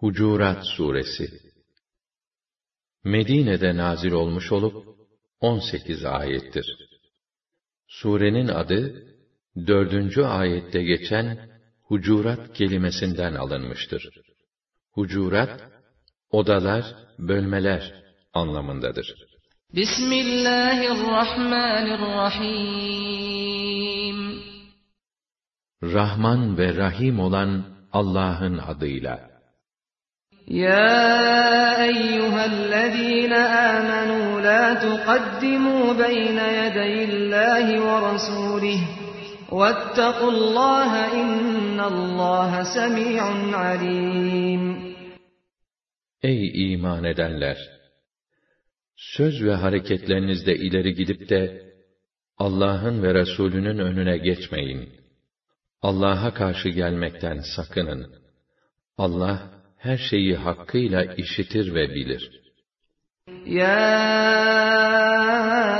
Hucurat Suresi Medine'de nazil olmuş olup 18 ayettir. Surenin adı dördüncü ayette geçen hucurat kelimesinden alınmıştır. Hucurat, odalar, bölmeler anlamındadır. Bismillahirrahmanirrahim Rahman ve Rahim olan Allah'ın adıyla. يا أيها الذين آمنوا لا تقدموا بين يدي الله ورسوله واتقوا الله إن الله سميع عليم Ey iman edenler! Söz ve hareketlerinizde ileri gidip de Allah'ın ve Resulünün önüne geçmeyin. Allah'a karşı gelmekten sakının. Allah her şeyi hakkıyla işitir ve bilir.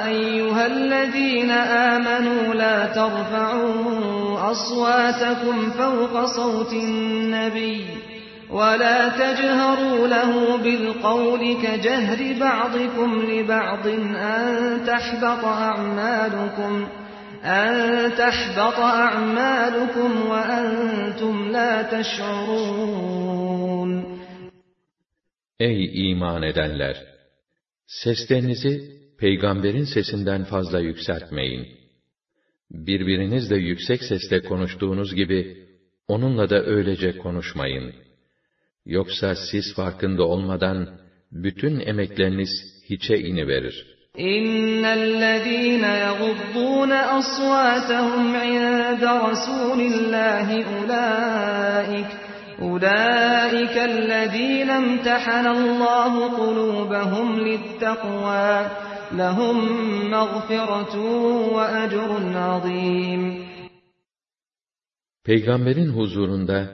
أيها الذين آمنوا لا ترفعوا أصواتكم فوق صوت النبي ولا تجهروا له بالقول كجهر بعضكم لبعض أن تحبط أعمالكم أن تحبط أعمالكم وأنتم لا تشعرون Ey iman edenler! Seslerinizi peygamberin sesinden fazla yükseltmeyin. Birbirinizle yüksek sesle konuştuğunuz gibi, onunla da öylece konuşmayın. Yoksa siz farkında olmadan, bütün emekleriniz hiçe iniverir. إن الذين يغضون أصواتهم عند رسول الله أولئك أولئك الذين امتحن الله قلوبهم للتقوى لهم مغفرة وأجر عظيم Peygamberin huzurunda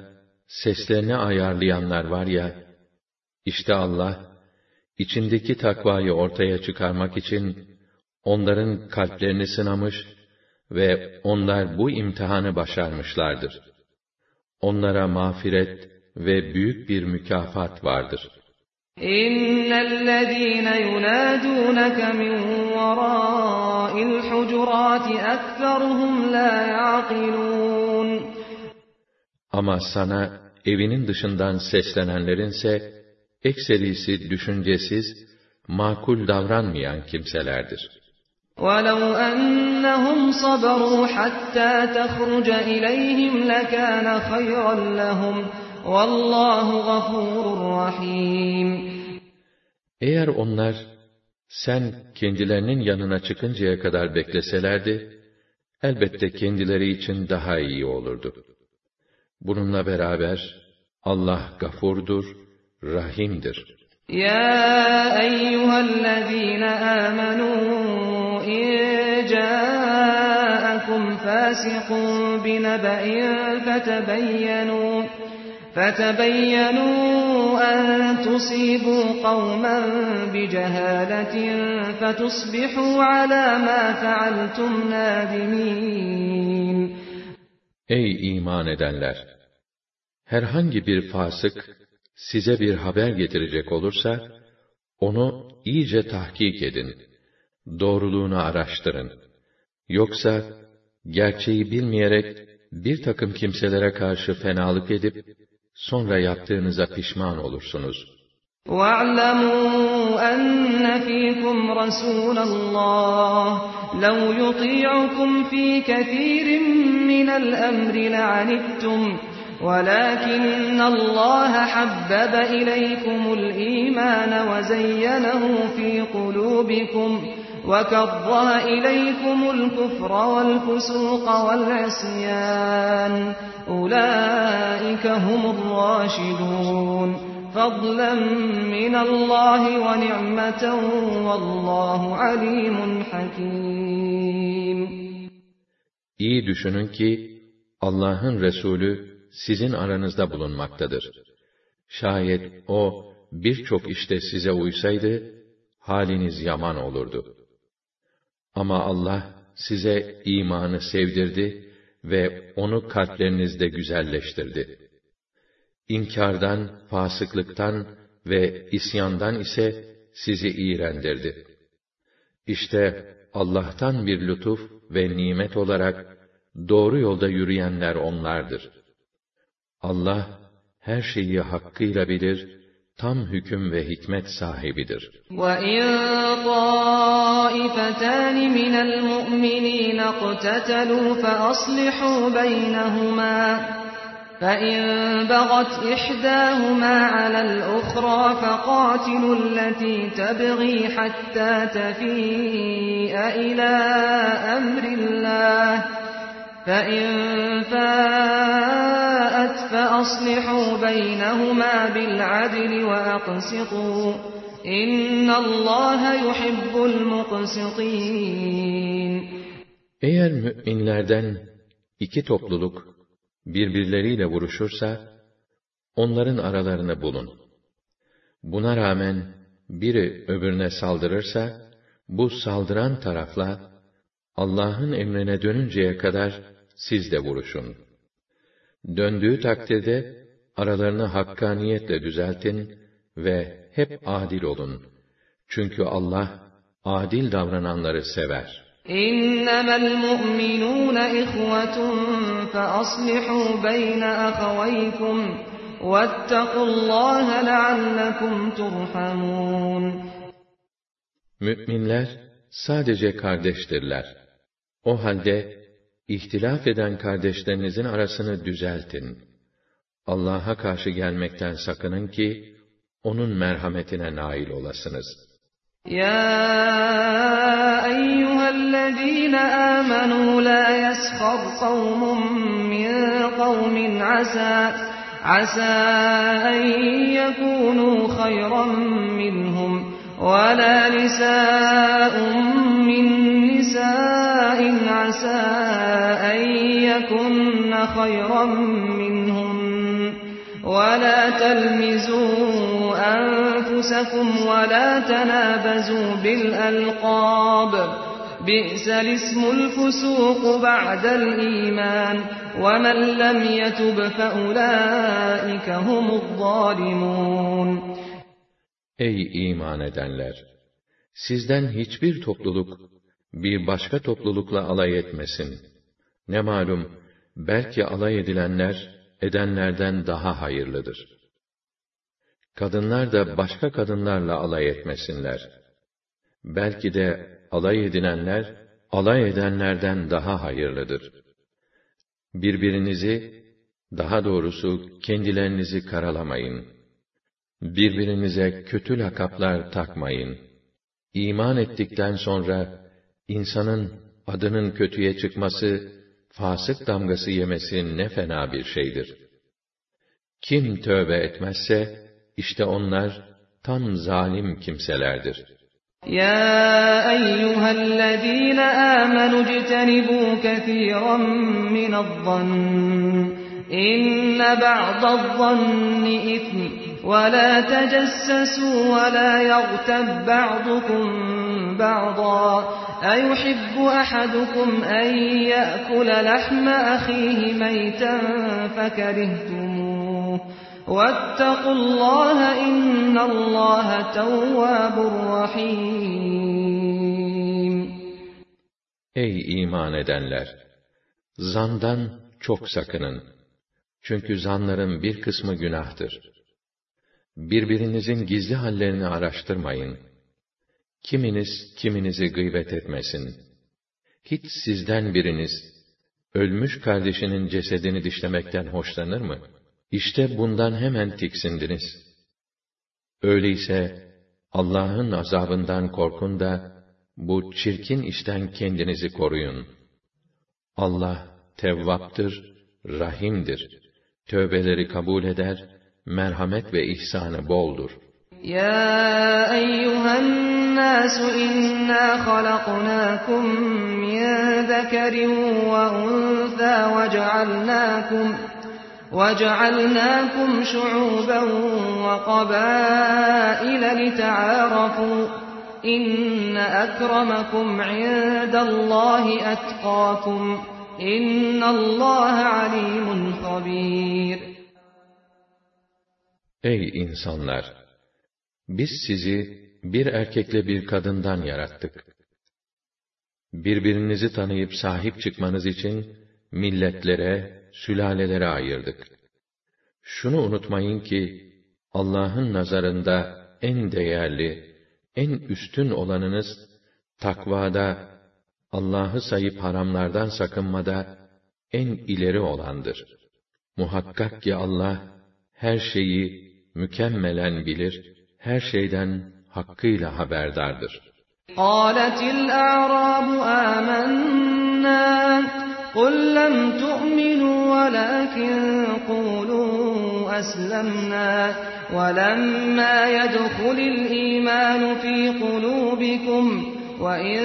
seslerini ayarlayanlar var ya, işte Allah, içindeki takvayı ortaya çıkarmak için onların kalplerini sınamış ve onlar bu imtihanı başarmışlardır. Onlara mağfiret ve büyük bir mükafat vardır. إن الذين ينادونك من وراء الحجرات أكثرهم لا يعقلون Ama sana evinin dışından seslenenlerinse ekserisi düşüncesiz, makul davranmayan kimselerdir. ولو أنهم صبروا حتى تخرج إليهم لكان خيرا لهم والله غفور رحيم Eğer onlar, sen kendilerinin yanına çıkıncaya kadar bekleselerdi, elbette kendileri için daha iyi olurdu. Bununla beraber, Allah gafurdur, rahimdir. يا أيها الذين آمنوا إن جاءكم فاسق بنبأ فتبينوا فتبينوا أن تصيبوا قوما بجهالة فتصبحوا على ما فعلتم نادمين Ey iman edenler! Herhangi bir fasık, size bir haber getirecek olursa, onu iyice tahkik edin. Doğruluğunu araştırın. Yoksa, gerçeği bilmeyerek, bir takım kimselere karşı fenalık edip, sonra yaptığınıza pişman olursunuz. واعلموا أن فيكم رسول الله لو يطيعكم في كثير من الأمر لعنتم ولكن الله حبب إليكم الإيمان وزينه في قلوبكم وكره إليكم الكفر والفسوق والعصيان أولئك هم الراشدون فضلا من الله ونعمة والله عليم حكيم İyi düşünün ki, Allah'ın Resulü sizin aranızda bulunmaktadır. Şayet o, birçok işte size uysaydı, haliniz yaman olurdu. Ama Allah, size imanı sevdirdi ve onu kalplerinizde güzelleştirdi. inkardan, fasıklıktan ve isyandan ise sizi iğrendirdi. İşte Allah'tan bir lütuf ve nimet olarak doğru yolda yürüyenler onlardır. Allah her şeyi hakkıyla bilir, tam hüküm ve hikmet sahibidir. وَاِنْ طَائِفَتَانِ مِنَ الْمُؤْمِنِينَ اقْتَتَلُوا فَأَصْلِحُوا بَيْنَهُمَا فَإِنْ بَغَتْ إِحْدَاهُمَا عَلَى الْأُخْرَى فَقَاتِلُوا الَّتِي تَبْغِي حَتَّى تَفِيءَ إِلَى أَمْرِ اللَّهِ فَإِنْ فَاءَتْ فَأَصْلِحُوا بَيْنَهُمَا بِالْعَدْلِ وَأَقْسِطُوا إِنَّ اللّٰهَ يُحِبُّ الْمُقْسِطِينَ Eğer müminlerden iki topluluk birbirleriyle vuruşursa, onların aralarını bulun. Buna rağmen biri öbürüne saldırırsa, bu saldıran tarafla Allah'ın emrine dönünceye kadar siz de vuruşun. Döndüğü takdirde aralarını hakkaniyetle düzeltin ve hep adil olun. Çünkü Allah adil davrananları sever. İnnemel mu'minûne ihvetun فَأَصْلِحُوا بَيْنَ أَخَوَيْكُمْ وَاتَّقُوا اللّٰهَ لَعَلَّكُمْ تُرْحَمُونَ Müminler sadece kardeştirler. O halde ihtilaf eden kardeşlerinizin arasını düzeltin. Allah'a karşı gelmekten sakının ki, onun merhametine nail olasınız. Ya eyyühellezîne âmenû la yeskhar kavmun min kavmin asâ asâ en yekûnû hayran minhum la nisâ'un min nisâ'in asâ en yekunne hayran minhum ولا تلمزوا أنفسكم ولا تنابزوا بالألقاب. بئس الاسم الفسوق بعد الإيمان. ومن لم يتب فأولئك هم الظالمون. Ey iman edenler! Sizden hiçbir topluluk bir başka toplulukla alay etmesin. Ne malum, belki alay edilenler edenlerden daha hayırlıdır. Kadınlar da başka kadınlarla alay etmesinler. Belki de alay edilenler, alay edenlerden daha hayırlıdır. Birbirinizi, daha doğrusu kendilerinizi karalamayın. Birbirinize kötü lakaplar takmayın. İman ettikten sonra, insanın adının kötüye çıkması, fasık damgası yemesi ne fena bir şeydir. Kim tövbe etmezse, işte onlar tam zalim kimselerdir. Ya eyyühellezîne âmenü ctenibû kethîran minel-zann. İnne ba'dal-zanni ithm. ولا تجسسوا ولا يغتب بعضكم بعضا أيحب أحدكم أن يأكل لحم أخيه ميتا فكرهتموه واتقوا الله إن الله تواب رحيم Ey iman edenler! Zandan çok sakının. Çünkü zanların bir kısmı günahtır. Birbirinizin gizli hallerini araştırmayın. Kiminiz kiminizi gıybet etmesin. Hiç sizden biriniz, ölmüş kardeşinin cesedini dişlemekten hoşlanır mı? İşte bundan hemen tiksindiniz. Öyleyse, Allah'ın azabından korkun da, bu çirkin işten kendinizi koruyun. Allah, tevvaptır, rahimdir. Tövbeleri kabul eder, merhamet ve ihsanı boldur. Ya eyyühen nasu inna halaknakum min zekerin ve unza ve cealnakum وَجَعَلْنَاكُمْ شُعُوبًا وَقَبَائِلَ لِتَعَارَفُوا إِنَّ أَكْرَمَكُمْ عِندَ اللَّهِ أَتْقَاكُمْ إِنَّ اللَّهَ عَلِيمٌ خَبِيرٌ Ey insanlar! Biz sizi bir erkekle bir kadından yarattık. Birbirinizi tanıyıp sahip çıkmanız için milletlere, sülalelere ayırdık. Şunu unutmayın ki, Allah'ın nazarında en değerli, en üstün olanınız, takvada, Allah'ı sayıp haramlardan sakınmada en ileri olandır. Muhakkak ki Allah, her şeyi mükemmelen bilir, her şeyden hakkıyla haberdardır. قالت الأعراب آمنا قل لم تؤمنوا ولكن قولوا أسلمنا ولما يدخل الإيمان في قلوبكم وَإِن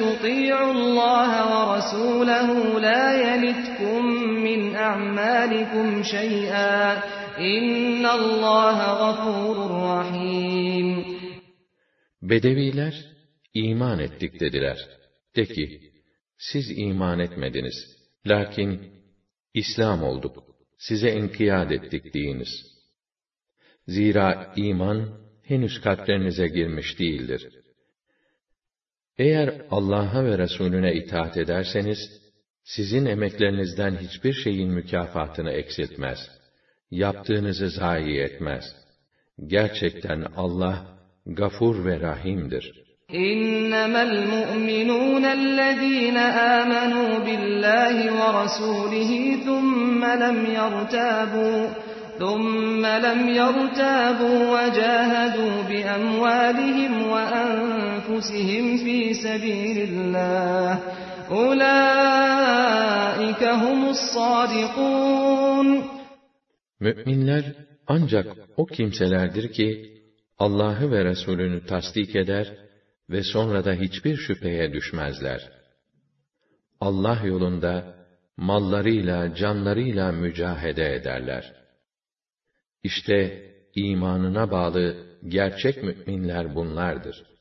تُطِيعُوا اللَّهَ وَرَسُولَهُ لَا يَلِتْكُم مِّنْ أَعْمَالِكُمْ شَيْئًا اِنَّ اللّٰهَ غَفُورٌ رَحِيمٌ Bedeviler, iman ettik dediler. De ki, siz iman etmediniz. Lakin, İslam olduk, size inkiyat ettik deyiniz. Zira iman, henüz kalplerinize girmiş değildir. Eğer Allah'a ve Resulüne itaat ederseniz, sizin emeklerinizden hiçbir şeyin mükafatını eksiltmez. Yaptığınızı zayi etmez. Gerçekten Allah, gafur ve rahimdir. إنما المؤمنون الذين آمنوا بالله ورسوله ثم لم يرتابوا ثم لم يرتابوا وجاهدوا بأموالهم وأنفسهم في سبيل الله أولئك هم الصادقون Müminler ancak o kimselerdir ki Allah'ı ve Resulünü tasdik eder ve sonra da hiçbir şüpheye düşmezler. Allah yolunda mallarıyla, canlarıyla mücahede ederler. İşte imanına bağlı gerçek müminler bunlardır.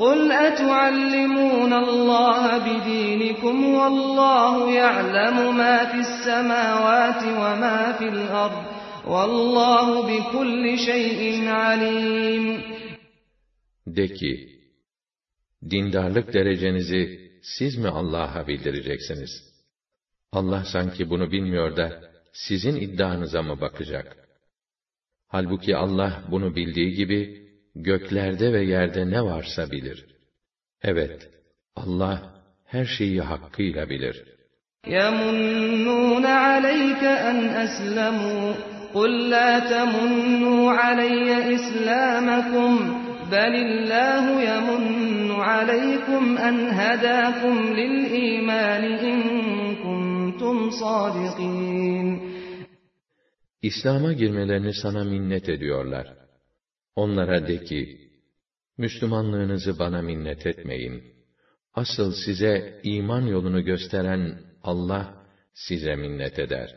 قُلْ أَتُعَلِّمُونَ اللّٰهَ بِدِينِكُمْ وَاللّٰهُ يَعْلَمُ مَا فِي السَّمَاوَاتِ وَمَا فِي الْأَرْضِ وَاللّٰهُ بِكُلِّ شَيْءٍ عَلِيمٌ De ki, dindarlık derecenizi siz mi Allah'a bildireceksiniz? Allah sanki bunu bilmiyor da, sizin iddianıza mı bakacak? Halbuki Allah bunu bildiği gibi, göklerde ve yerde ne varsa bilir. Evet, Allah her şeyi hakkıyla bilir. يَمُنُّونَ عَلَيْكَ أَنْ أَسْلَمُوا قُلْ لَا تَمُنُّوا عَلَيَّ إِسْلَامَكُمْ بَلِ اللَّهُ يَمُنُّ عَلَيْكُمْ أَنْ هَدَاكُمْ لِلْإِيمَانِ إِن كُنتُمْ صَادِقِينَ İslam'a girmelerini sana minnet ediyorlar. Onlara de ki, Müslümanlığınızı bana minnet etmeyin. Asıl size iman yolunu gösteren Allah size minnet eder.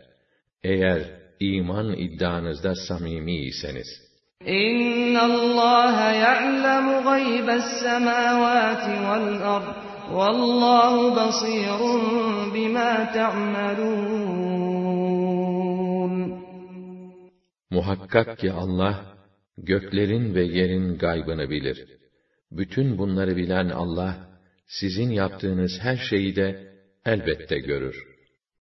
Eğer iman iddianızda samimi iseniz. İnna Allah ya'lemu gaybes semawati vel ard. Vallahu basirun bima ta'malun. Muhakkak ki Allah, göklerin ve yerin gaybını bilir. Bütün bunları bilen Allah, sizin yaptığınız her şeyi de elbette görür.